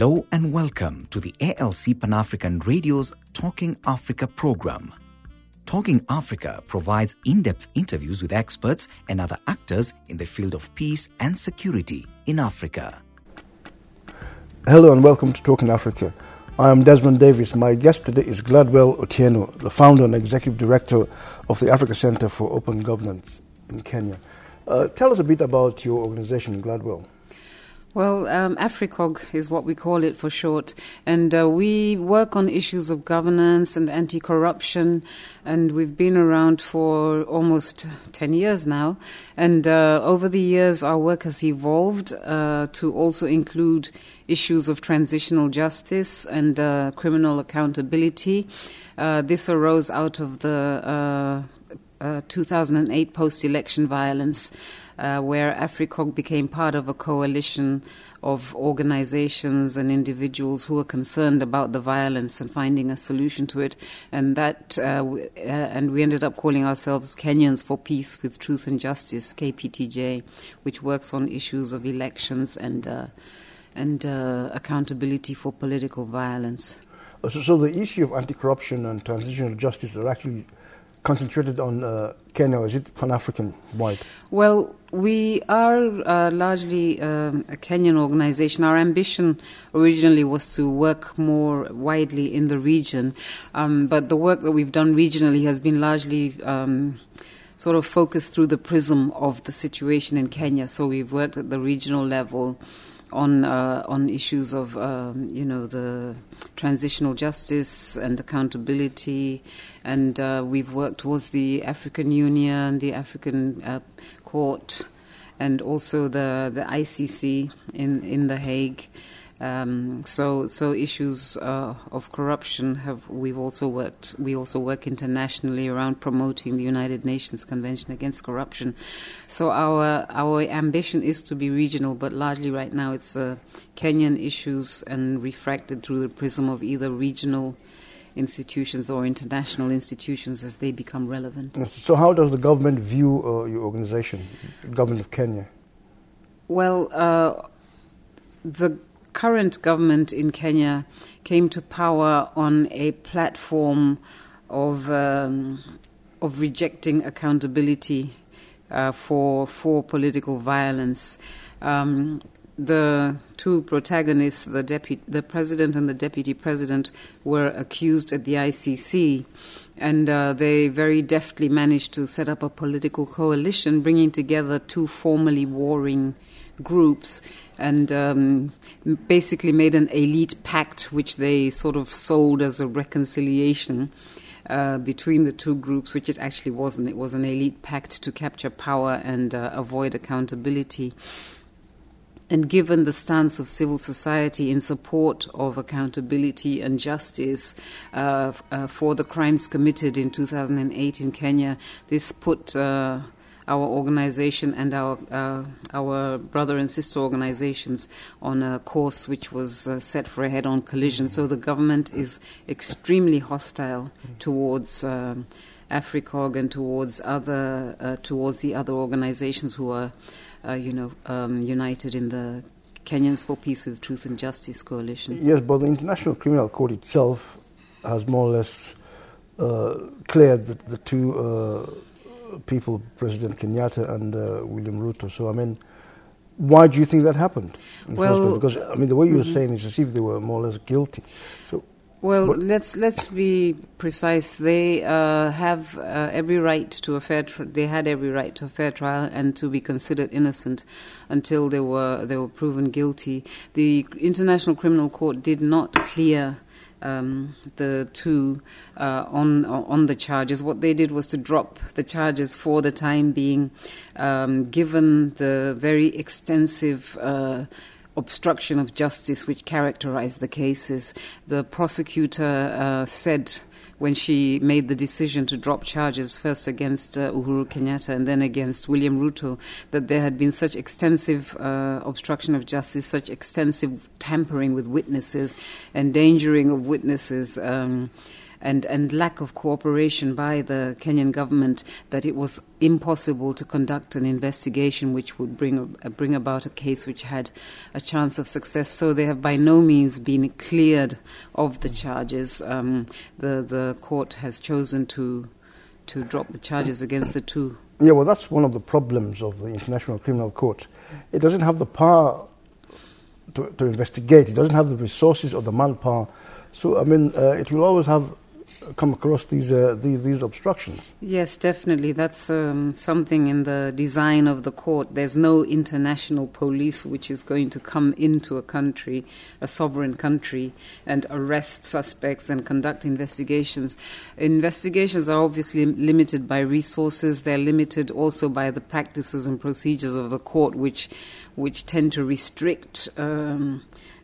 Hello and welcome to the ALC Pan African Radio's Talking Africa program. Talking Africa provides in depth interviews with experts and other actors in the field of peace and security in Africa. Hello and welcome to Talking Africa. I am Desmond Davis. My guest today is Gladwell Otieno, the founder and executive director of the Africa Center for Open Governance in Kenya. Uh, tell us a bit about your organization, Gladwell. Well, um, AFRICOG is what we call it for short, and uh, we work on issues of governance and anti-corruption, and we've been around for almost ten years now. And uh, over the years, our work has evolved uh, to also include issues of transitional justice and uh, criminal accountability. Uh, this arose out of the uh, 2008 post-election violence uh, where AFRICOG became part of a coalition of organizations and individuals who were concerned about the violence and finding a solution to it. And that, uh, w- uh, and we ended up calling ourselves Kenyans for Peace with Truth and Justice, KPTJ, which works on issues of elections and uh, and uh, accountability for political violence. So, so the issue of anti-corruption and transitional justice are actually concentrated on uh, Kenya, is it Pan African wide? Well, we are uh, largely um, a Kenyan organization. Our ambition originally was to work more widely in the region, um, but the work that we've done regionally has been largely. Um, sort of focused through the prism of the situation in Kenya. So we've worked at the regional level on uh, on issues of um, you know the transitional justice and accountability, and uh, we've worked towards the African Union, the African uh, Court, and also the the ICC in in the Hague. Um, so, so issues uh, of corruption have we've also worked. We also work internationally around promoting the United Nations Convention Against Corruption. So our our ambition is to be regional, but largely right now it's uh, Kenyan issues and refracted through the prism of either regional institutions or international institutions as they become relevant. So, how does the government view uh, your organization, the government of Kenya? Well, uh, the current government in Kenya came to power on a platform of um, of rejecting accountability uh, for for political violence. Um, the two protagonists, the deputy, the president and the deputy president, were accused at the ICC, and uh, they very deftly managed to set up a political coalition, bringing together two formerly warring groups and um, basically made an elite pact which they sort of sold as a reconciliation. Uh, between the two groups, which it actually wasn't. It was an elite pact to capture power and uh, avoid accountability. And given the stance of civil society in support of accountability and justice uh, uh for the crimes committed in 2008 in Kenya, this put uh, our organization and our uh, our brother and sister organizations on a course which was uh, set for a head-on collision. So the government is extremely hostile towards. Um, AFRICOG and towards other uh, towards the other organizations who are, uh, you know, um, united in the Kenyans for Peace with Truth and Justice coalition. Yes, but the International Criminal Court itself has more or less uh, cleared the, the two uh, people, President Kenyatta and uh, William Ruto. So, I mean, why do you think that happened? Well, because I mean, the way you were mm-hmm. saying is as if they were more or less guilty. So, well, let's let's be precise. They uh, have uh, every right to a fair. They had every right to a fair trial and to be considered innocent until they were they were proven guilty. The International Criminal Court did not clear um, the two uh, on on the charges. What they did was to drop the charges for the time being, um, given the very extensive. Uh, obstruction of justice which characterized the cases. The prosecutor uh, said when she made the decision to drop charges first against uh, Uhuru Kenyatta and then against William Ruto, that there had been such extensive uh, obstruction of justice, such extensive tampering with witnesses, endangering of witnesses. Um, and, and lack of cooperation by the Kenyan government that it was impossible to conduct an investigation which would bring, uh, bring about a case which had a chance of success. So they have by no means been cleared of the charges. Um, the, the court has chosen to, to drop the charges against the two. Yeah, well, that's one of the problems of the International Criminal Court. It doesn't have the power to, to investigate, it doesn't have the resources or the manpower. So, I mean, uh, it will always have come across these, uh, these, these obstructions. Yes, definitely. That's um, something in the design of the court. There's no international police which is going to come into a country, a sovereign country, and arrest suspects and conduct investigations. Investigations are obviously limited by resources. They're limited also by the practices and procedures of the court, which which tend to restrict. Um,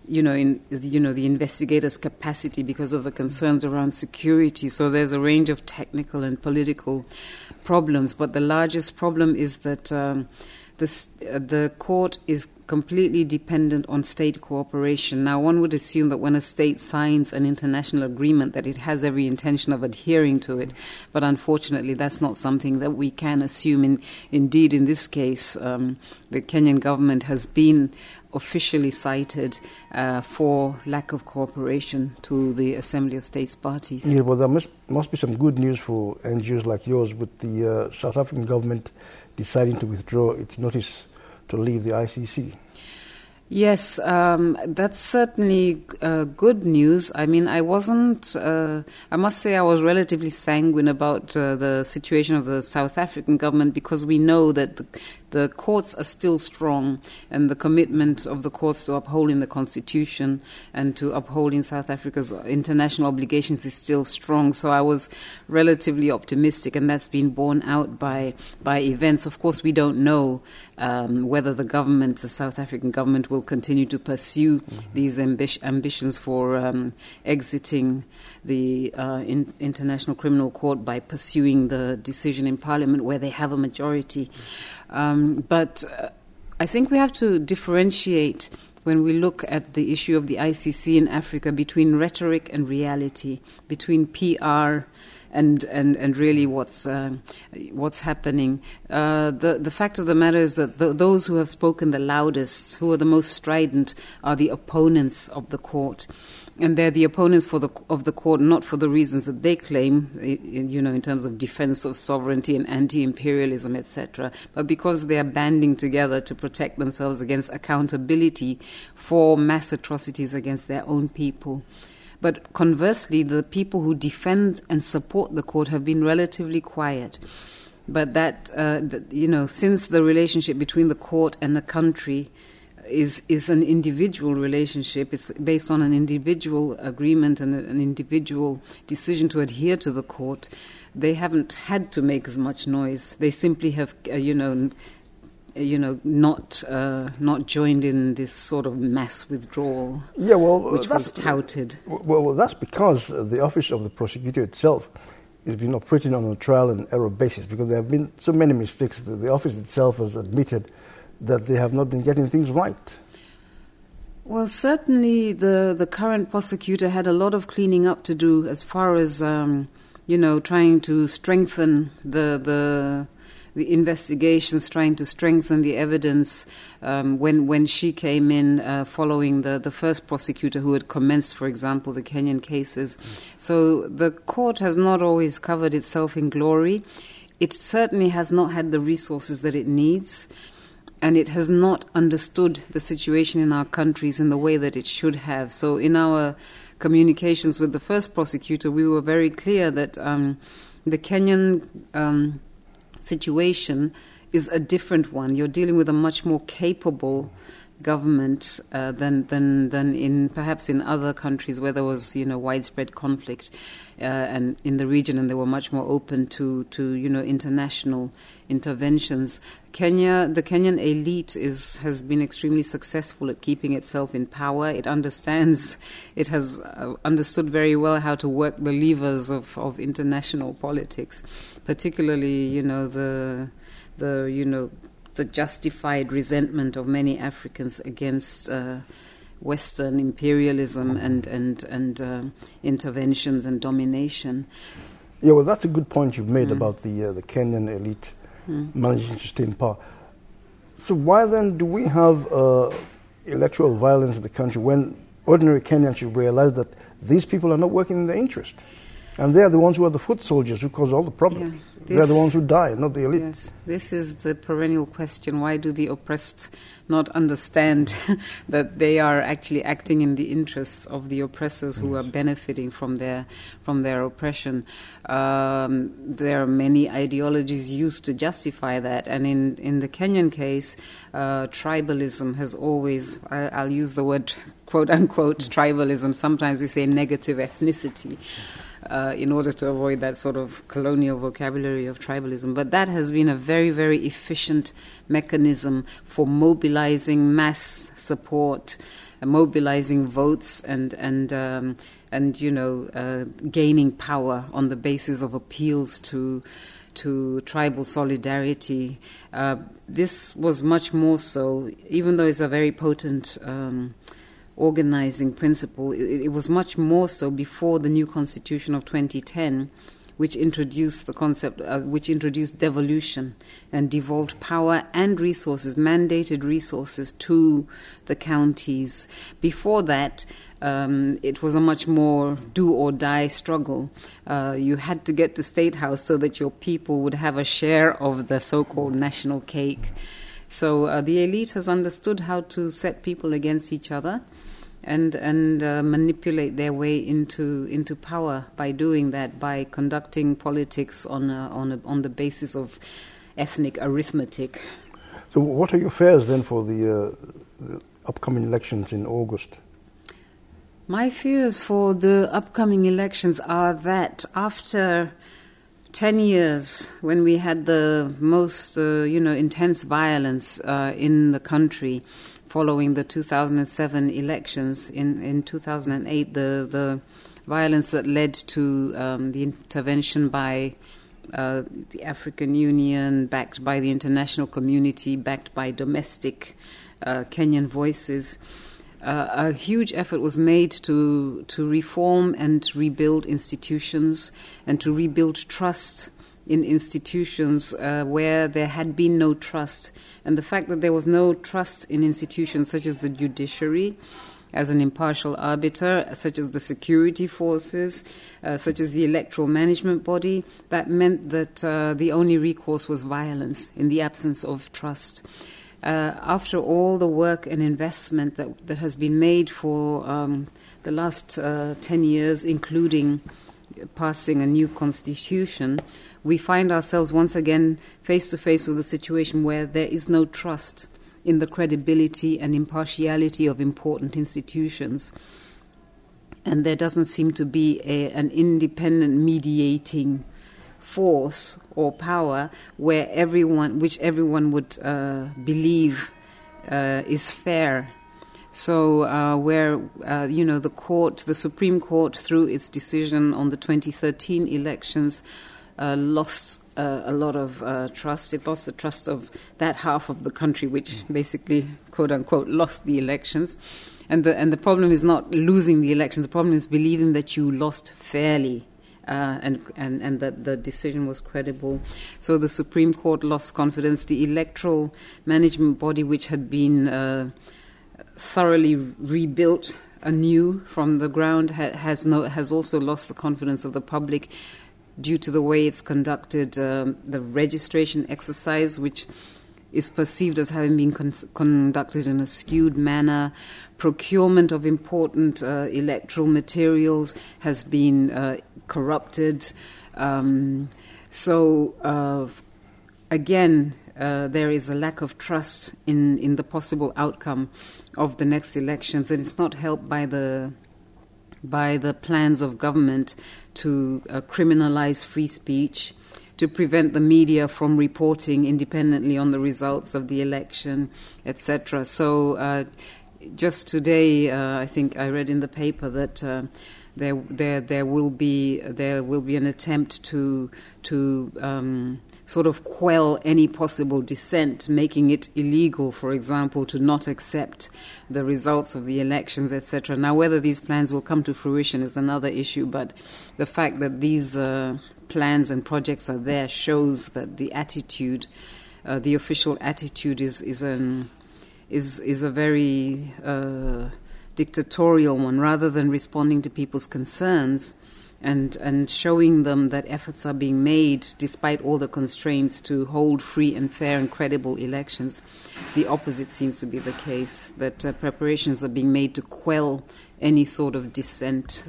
you know, in you know the investigators' capacity because of the concerns around security. So there's a range of technical and political problems, but the largest problem is that um, the uh, the court is completely dependent on state cooperation. Now, one would assume that when a state signs an international agreement, that it has every intention of adhering to it. But unfortunately, that's not something that we can assume. In, indeed, in this case, um, the Kenyan government has been officially cited uh, for lack of cooperation to the Assembly of States parties. Yeah, well, there must, must be some good news for NGOs like yours with the uh, South African government deciding to withdraw its notice to leave the ICC. Yes, um, that's certainly uh, good news. I mean, I wasn't, uh, I must say, I was relatively sanguine about uh, the situation of the South African government because we know that the, the, courts are still strong and the commitment of the courts to upholding the Constitution and to upholding South Africa's international obligations is still strong. So I was relatively optimistic, and that's been borne out by, by events. Of course, we don't know um, whether the government, the South African government, will continue to pursue mm-hmm. these ambi- ambitions for um, exiting the uh, in- International Criminal Court by pursuing the decision in Parliament where they have a majority. Um, but uh, I think we have to differentiate when we look at the issue of the ICC in Africa between rhetoric and reality, between PR and and and really what's uh, what's happening. Uh, the the fact of the matter is that the, those who have spoken the loudest, who are the most strident, are the opponents of the court and they're the opponents for the, of the court not for the reasons that they claim, you know, in terms of defense of sovereignty and anti-imperialism, etc., but because they are banding together to protect themselves against accountability for mass atrocities against their own people. But conversely, the people who defend and support the court have been relatively quiet. But that, uh, you know, since the relationship between the court and the country is is an individual relationship. It's based on an individual agreement and an individual decision to adhere to the court. They haven't had to make as much noise. They simply have, uh, you know, you know, not uh, not joined in this sort of mass withdrawal. Yeah, well, which was touted. Well, well, that's because the office of the prosecutor itself has been operating on a trial and error basis because there have been so many mistakes that the office itself has admitted that they have not been getting things right. Well, certainly the, the current prosecutor had a lot of cleaning up to do as far as, um, you know, trying to strengthen the, the, the investigations, trying to strengthen the evidence. Um, when, when she came in uh, following the, the first prosecutor who had commenced, for example, the Kenyan cases. So the court has not always covered itself in glory. It certainly has not had the resources that it needs and it has not understood the situation in our countries in the way that it should have. So, in our communications with the first prosecutor, we were very clear that um, the Kenyan um, situation is a different one. You're dealing with a much more capable government uh, than than than in perhaps in other countries where there was you know widespread conflict uh, and in the region and they were much more open to to you know international interventions. Kenya, the Kenyan elite is has been extremely successful at keeping itself in power. It understands, it has uh, understood very well how to work the levers of of international politics, particularly you know the the you know the justified resentment of many Africans against uh, Western imperialism and and and uh, interventions and domination. Yeah, well, that's a good point you've made mm. about the uh, the Kenyan elite mm. managing to stay in power. So why then do we have uh, electoral violence in the country when ordinary Kenyans should realize that these people are not working in their interest? And they are the ones who are the foot soldiers who cause all the problems. Yeah. This, They're the ones who die, not the elite. Yes, this is the perennial question. Why do the oppressed not understand that they are actually acting in the interests of the oppressors who yes. are benefiting from their from their oppression? Um, there are many ideologies used to justify that, and in in the Kenyan case, uh, tribalism has always. I, will use the word quote unquote tribalism. Sometimes we say negative ethnicity uh, in order to avoid that sort of colonial vocabulary of tribalism. But that has been a very, very efficient mechanism for mobilizing mass support, uh, mobilizing votes, and and um, and you know uh, gaining power on the basis of appeals to to tribal solidarity. Uh, this was much more so, even though it's a very potent. Um, organizing principle. It, it, was much more so before the new constitution of 2010, which introduced the concept, uh, which introduced devolution and devolved power and resources, mandated resources to the counties. Before that, um, it was a much more do or die struggle. Uh, you had to get to state house so that your people would have a share of the so-called national cake. So uh, the elite has understood how to set people against each other and and uh, manipulate their way into into power by doing that by conducting politics on a, on a, on the basis of ethnic arithmetic. So, what are your fears then for the, uh, the upcoming elections in August? My fears for the upcoming elections are that after 10 years when we had the most uh, you know intense violence uh, in the country following the 2007 elections. In, in 2008, the, the violence that led to um, the intervention by uh, the African Union, backed by the international community, backed by domestic uh, Kenyan voices. Uh, a huge effort was made to to reform and rebuild institutions and to rebuild trust in institutions uh, where there had been no trust. And the fact that there was no trust in institutions such as the judiciary, as an impartial arbiter, such as the security forces, uh, such as the electoral management body, that meant that uh, the only recourse was violence in the absence of trust. Uh, after all the work and investment that, that has been made for um, the last uh, 10 years, including passing a new constitution, we find ourselves once again face to face with a situation where there is no trust in the credibility and impartiality of important institutions. And there doesn't seem to be a, an independent mediating force or power where everyone, which everyone would uh, believe uh, is fair. So, uh, where uh, you know the court, the Supreme Court, through its decision on the 2013 elections, uh, lost uh, a lot of uh, trust. It lost the trust of that half of the country, which basically, quote unquote, lost the elections. And the, and the problem is not losing the election, the problem is believing that you lost fairly. Uh, and, and, and that the decision was credible. So the Supreme Court lost confidence. The electoral management body, which had been uh, thoroughly rebuilt anew from the ground, ha- has, no, has also lost the confidence of the public due to the way it's conducted, um, the registration exercise, which is perceived as having been con- conducted in a skewed manner. Procurement of important uh, electoral materials has been uh, corrupted. Um, so, uh, again, uh, there is a lack of trust in, in the possible outcome of the next elections, and it's not helped by the by the plans of government to uh, criminalize free speech, to prevent the media from reporting independently on the results of the election, etc. So, uh, just today, uh, I think I read in the paper that. Uh, there, there, there will be there will be an attempt to to um, sort of quell any possible dissent, making it illegal, for example, to not accept the results of the elections, etc. Now, whether these plans will come to fruition is another issue, but the fact that these uh, plans and projects are there shows that the attitude, uh, the official attitude, is is an is is a very uh, dictatorial one, rather than responding to people's concerns and and showing them that efforts are being made despite all the constraints to hold free and fair and credible elections. The opposite seems to be the case that uh, preparations are being made to quell any sort of dissent.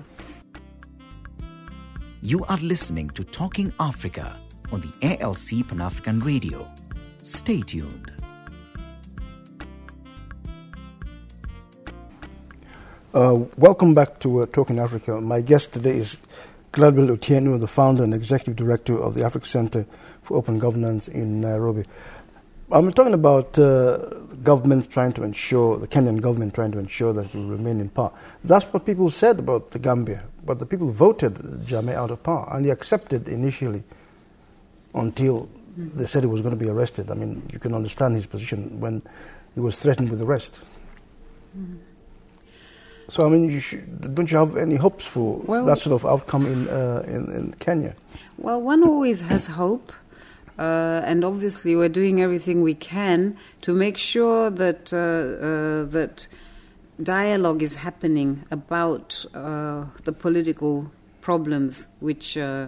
You are listening to Talking Africa on the ALC Pan African Radio. Stay tuned. Uh, welcome back to uh, Talking Africa. My guest today is Gladwell Otieno, the founder and executive director of the Africa Center for Open Governance in Nairobi. I'm talking about uh, governments trying to ensure, the Kenyan government trying to ensure that will remain in power. That's what people said about the Gambia, but the people voted Jammeh out of power, and he accepted initially until they said he was going to be arrested. I mean, you can understand his position when he was threatened with arrest. Mm-hmm. So, I mean, you should, don't you have any hopes for well, that sort of outcome in, uh, in, in, Kenya? Well, one always has hope. Uh, and obviously, we're doing everything we can to make sure that, uh, uh that dialogue is happening about uh, the political problems which uh,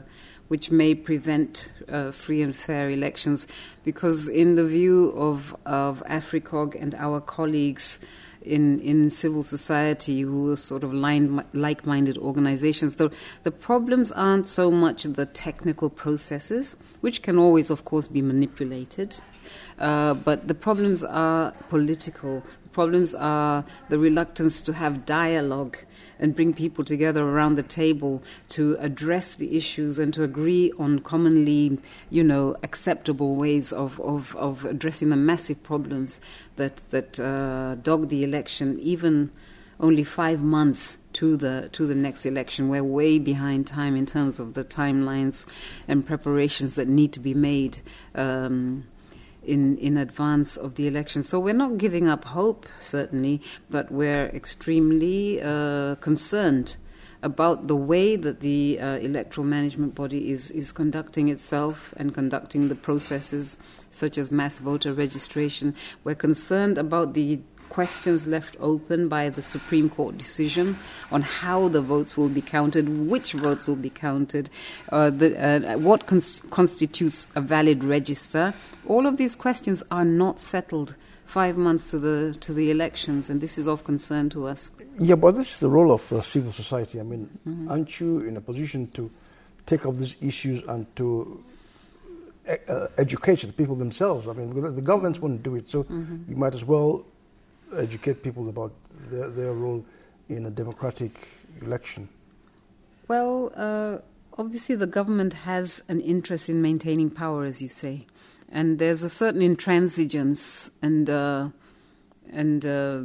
which may prevent uh, free and fair elections. Because, in the view of, of AFRICOG and our colleagues, in, in civil society who are sort of like minded organizations. The, the problems aren't so much the technical processes, which can always, of course, be manipulated, uh, but the problems are political. The problems are the reluctance to have dialogue and bring people together around the table to address the issues and to agree on commonly, you know, acceptable ways of, of, of addressing the massive problems that, that uh, dog the election, even only five months to the to the next election. We're way behind time in terms of the timelines and preparations that need to be made. Um, in, in advance of the election. So we're not giving up hope, certainly, but we're extremely uh, concerned about the way that the uh, electoral management body is, is conducting itself and conducting the processes such as mass voter registration. We're concerned about the questions left open by the Supreme Court decision on how the votes will be counted, which votes will be counted, uh, the, uh, what cons- constitutes a valid register. All of these questions are not settled five months to the to the elections, and this is of concern to us. Yeah, but this is the role of uh, civil society. I mean, mm-hmm. aren't you in a position to take up these issues and to uh, educate the people themselves? I mean, the governments won't do it, so mm-hmm. you might as well educate people about their, their role in a democratic election? Well, uh, obviously, the government has an interest in maintaining power, as you say, and there's a certain intransigence and uh, and uh,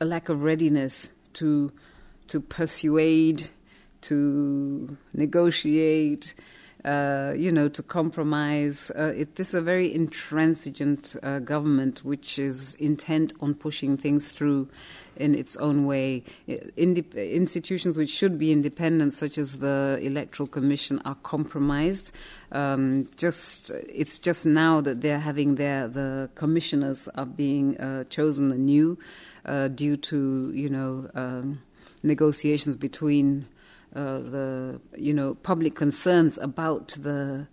a lack of readiness to to persuade, to negotiate, uh, you know, to compromise. Uh, it, this is a very intransigent uh, government which is intent on pushing things through in its own way. Institutions which should be independent, such as the Electoral Commission, are compromised. Um, just it's just now that they're having their the commissioners are being uh, chosen anew uh, due to you know um, negotiations between uh, the you know public concerns about the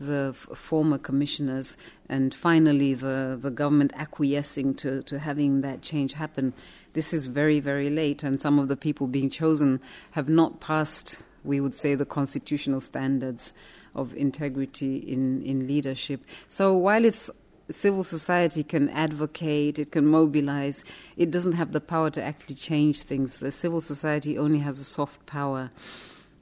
the f- former commissioners, and finally the, the government acquiescing to, to having that change happen. This is very, very late, and some of the people being chosen have not passed, we would say, the constitutional standards of integrity in, in leadership. So while it's civil society can advocate, it can mobilize. It doesn't have the power to actually change things. The civil society only has a soft power.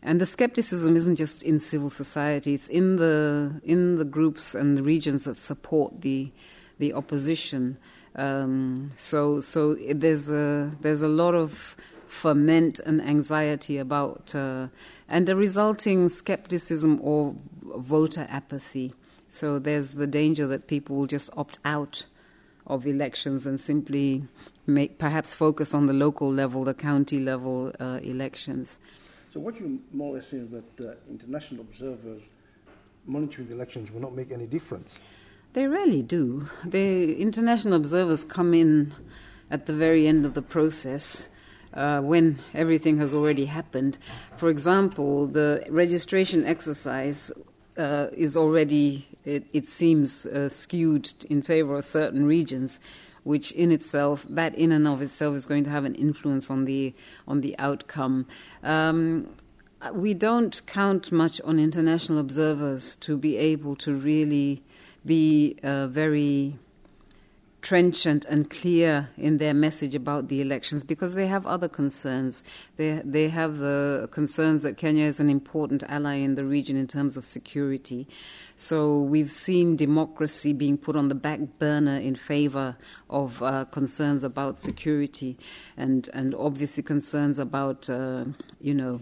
And the skepticism isn't just in civil society; it's in the in the groups and the regions that support the the opposition. Um, so so there's a there's a lot of ferment and anxiety about uh, and the resulting skepticism or voter apathy. So there's the danger that people will just opt out of elections and simply make perhaps focus on the local level, the county level uh, elections. So what you more or less say is that uh, international observers monitoring the elections will not make any difference. They rarely do. The international observers come in at the very end of the process. Uh, when everything has already happened. For example, the registration exercise uh, is already, it, it seems, uh, skewed in favor of certain regions, which in itself, that in and of itself, is going to have an influence on the on the outcome. Um, we don't count much on international observers to be able to really be uh, very trenchant and clear in their message about the elections because they have other concerns. They they have the concerns that Kenya is an important ally in the region in terms of security. So we've seen democracy being put on the back burner in favor of uh, concerns about security and and obviously concerns about uh, you know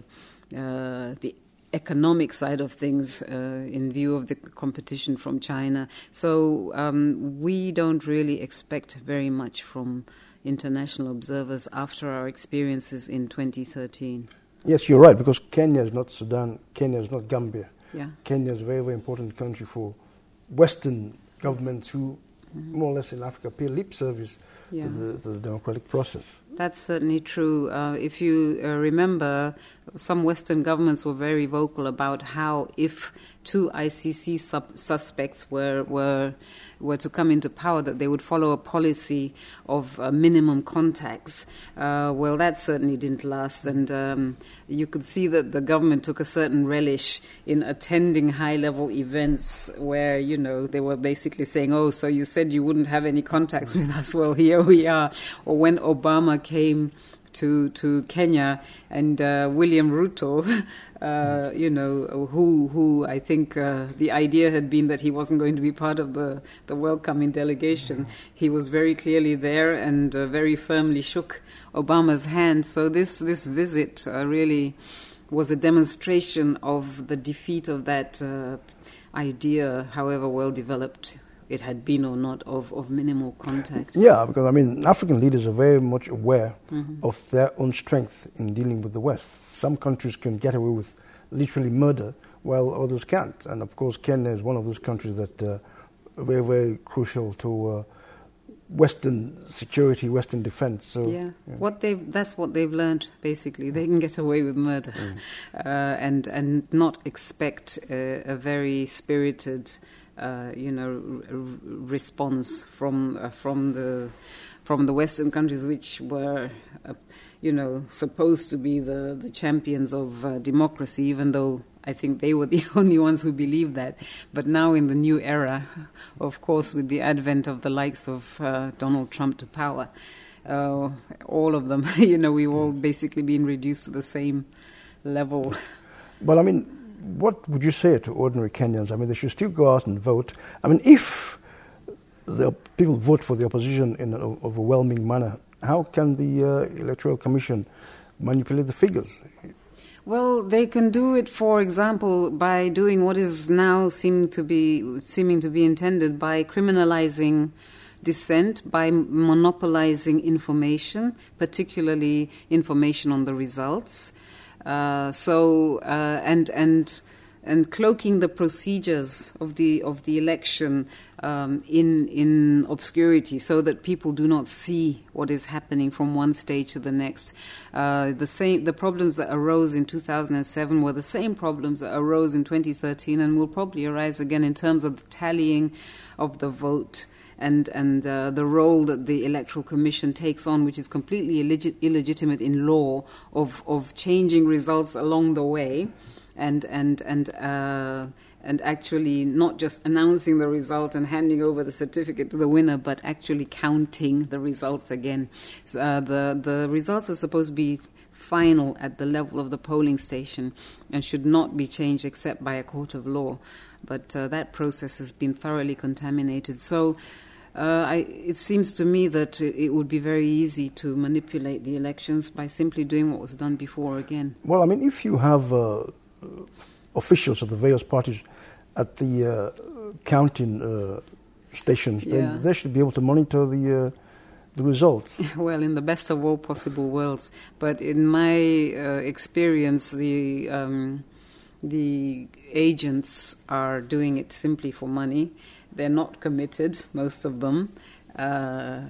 uh, the economic side of things uh, in view of the competition from China. So um, we don't really expect very much from international observers after our experiences in 2013. Yes, you're right, because Kenya is not Sudan, Kenya is not Gambia. Yeah. Kenya is a very, very important country for Western governments who, mm-hmm. more or less in Africa, pay lip service yeah. to, the, to the democratic process. That's certainly true. Uh, if you uh, remember, some Western governments were very vocal about how if two ICC sub- suspects were, were, were to come into power, that they would follow a policy of uh, minimum contacts. Uh, well, that certainly didn't last, and um, you could see that the government took a certain relish in attending high level events where, you know, they were basically saying, oh, so you said you wouldn't have any contacts with us. Well, here we are. Or when Obama came to to Kenya, and uh, William Ruto, uh, you know, who who I think uh, the idea had been that he wasn't going to be part of the the welcoming delegation. He was very clearly there and uh, very firmly shook Obama's hand. So this this visit uh, really was a demonstration of the defeat of that uh, idea, however well developed it had been or not of, of minimal contact. Yeah, because I mean, African leaders are very much aware mm-hmm. of their own strength in dealing with the West. Some countries can get away with literally murder, while others can't. And of course, Kenya is one of those countries that uh, are very, very crucial to. Uh, Western security, Western defense. So yeah, yeah. what they that's what they've learned basically. They can get away with murder, mm. uh, and and not expect a, a very spirited uh, you know, r- response from uh, from the from the Western countries, which were, uh, you know, supposed to be the, the champions of uh, democracy, even though I think they were the only ones who believed that. But now, in the new era, of course, with the advent of the likes of uh, Donald Trump to power, uh, all of them, you know, we've all basically been reduced to the same level. Well, I mean, what would you say to ordinary Kenyans? I mean, they should still go out and vote. I mean, if the people vote for the opposition in an overwhelming manner, how can the uh, Electoral Commission manipulate the figures? Well, they can do it, for example, by doing what is now seem to be seeming to be intended by criminalizing dissent, by monopolizing information, particularly information on the results. Uh, so uh, and and and cloaking the procedures of the of the election um, in in obscurity, so that people do not see what is happening from one stage to the next. Uh, the same the problems that arose in 2007 were the same problems that arose in 2013, and will probably arise again in terms of the tallying of the vote and and uh, the role that the electoral commission takes on, which is completely illegit- illegitimate in law, of of changing results along the way, and and and. Uh, and actually not just announcing the result and handing over the certificate to the winner, but actually counting the results again. So, uh, the the results are supposed to be final at the level of the polling station and should not be changed except by a court of law. But uh, that process has been thoroughly contaminated. So uh, I, it seems to me that it would be very easy to manipulate the elections by simply doing what was done before again. Well, I mean, if you have uh, officials of the various parties at the uh, counting uh, stations. Yeah. They, they should be able to monitor the uh, the results. Well, in the best of all possible worlds, but in my uh, experience, the um, the agents are doing it simply for money. They're not committed, most of them, uh,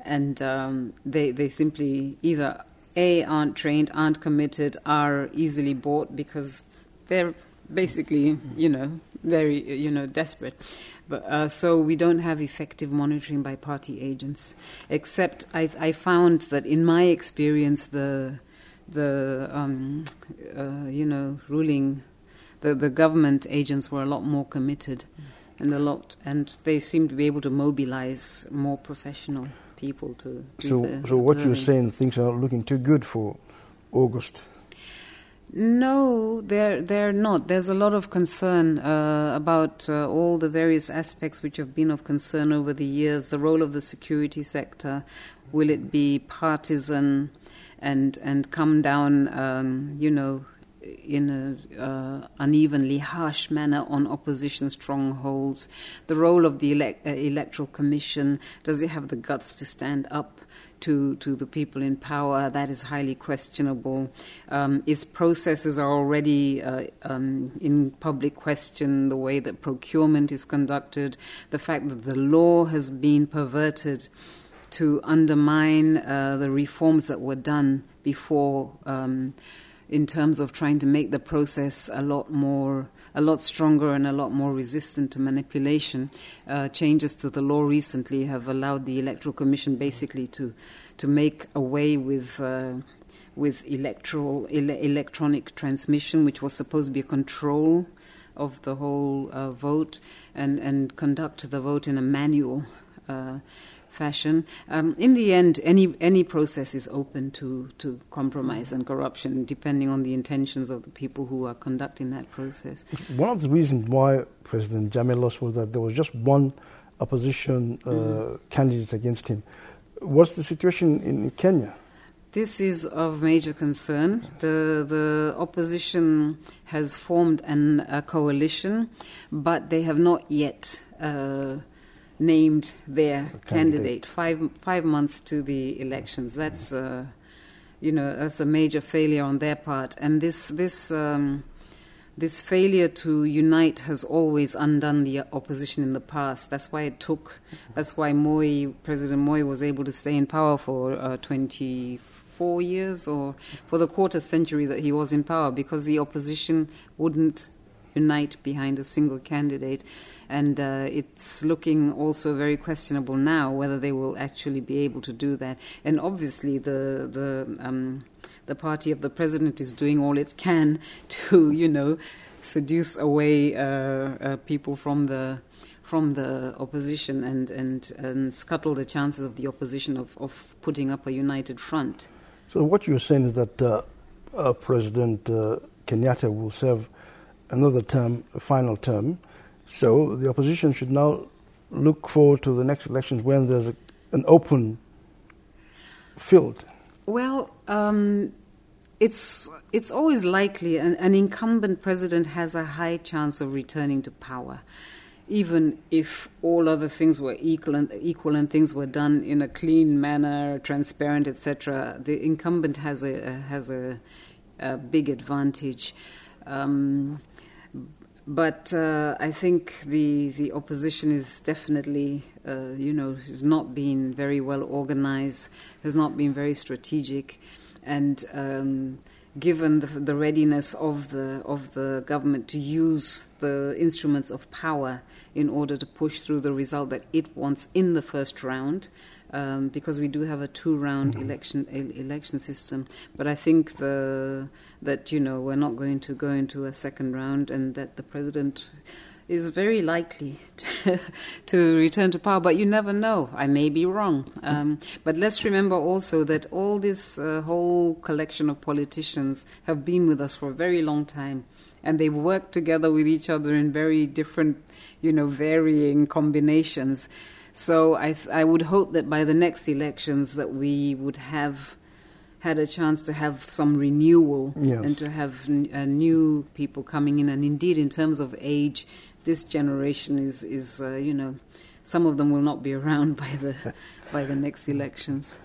and um, they they simply either a aren't trained, aren't committed, are easily bought because they're basically, you know, very, you know, desperate. But uh, so we don't have effective monitoring by party agents. Except I, I found that in my experience, the the um, uh, you know ruling the the government agents were a lot more committed and a lot and they seem to be able to mobilize more professional people to do So, so what you're saying, things are not looking too good for August. No, they're they're not. There's a lot of concern uh, about uh, all the various aspects which have been of concern over the years. The role of the security sector, will it be partisan, and and come down, um, you know, in an uh, unevenly harsh manner on opposition strongholds? The role of the uh, electoral commission does it have the guts to stand up? To, to the people in power. That is highly questionable. Um, its processes are already uh, um, in public question the way that procurement is conducted, the fact that the law has been perverted to undermine uh, the reforms that were done before. Um, in terms of trying to make the process a lot more, a lot stronger and a lot more resistant to manipulation. Uh, changes to the law recently have allowed the Electoral Commission basically to, to make away with. Uh, with electoral ele- electronic transmission, which was supposed to be a control of the whole uh, vote, and, and conduct the vote in a manual uh, fashion. Um, in the end, any any process is open to, to compromise and corruption, depending on the intentions of the people who are conducting that process. One of the reasons why President Jammeh lost was that there was just one opposition uh, Mm. candidate against him. What's the situation in Kenya? This is of major concern. The the opposition has formed an, a coalition, but they have not yet uh, named their candidate. candidate. Five five months to the elections. That's uh, you know that's a major failure on their part. And this this. Um, this failure to unite has always undone the opposition in the past. That's why it took. That's why Moi, President Moi, was able to stay in power for uh, 24 years or for the quarter century that he was in power because the opposition wouldn't unite behind a single candidate. And uh, it's looking also very questionable now whether they will actually be able to do that. And obviously, the the um, the party of the president is doing all it can to, you know, seduce away uh, uh, people from the from the opposition and, and, and scuttle the chances of the opposition of, of putting up a united front. So what you're saying is that uh, uh, President uh, Kenyatta will serve another term, a final term. So the opposition should now look forward to the next elections when there's a, an open field. Well, um, it's it's always likely an, an incumbent president has a high chance of returning to power, even if all other things were equal and equal and things were done in a clean manner, transparent, etc. The incumbent has a has a, a big advantage. Um, but uh, I think the the opposition is definitely, uh, you know, has not been very well organized, has not been very strategic, and um, given the, the readiness of the of the government to use the instruments of power in order to push through the result that it wants in the first round, um, because we do have a two-round election e- election system. But I think the that you know we're not going to go into a second round, and that the president is very likely to, to return to power. But you never know. I may be wrong. Um, but let's remember also that all this uh, whole collection of politicians have been with us for a very long time. And they've worked together with each other in very different, you know, varying combinations. So I, th- I would hope that by the next elections that we would have had a chance to have some renewal Yes. and to have n- uh, new people coming in. And indeed, in terms of age, this generation is is uh, you know some of them will not be around by the by the next elections.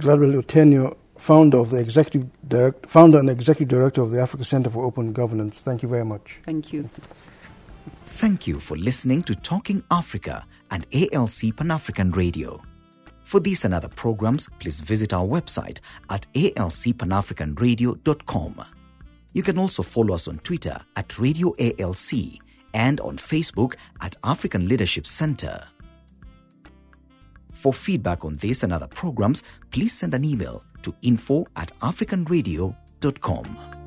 Gladwell Otieno, founder of the executive direct, founder and executive director of the Africa Center for Open Governance. Thank you very much. Thank you. Thank you for listening to Talking Africa and ALC Pan African Radio. For these and other programs, please visit our website at alcpanafricanradio.com. You can also follow us on Twitter at Radio ALC and on Facebook at African Leadership Center. For feedback on this and other programs, please send an email to info at africanradio.com.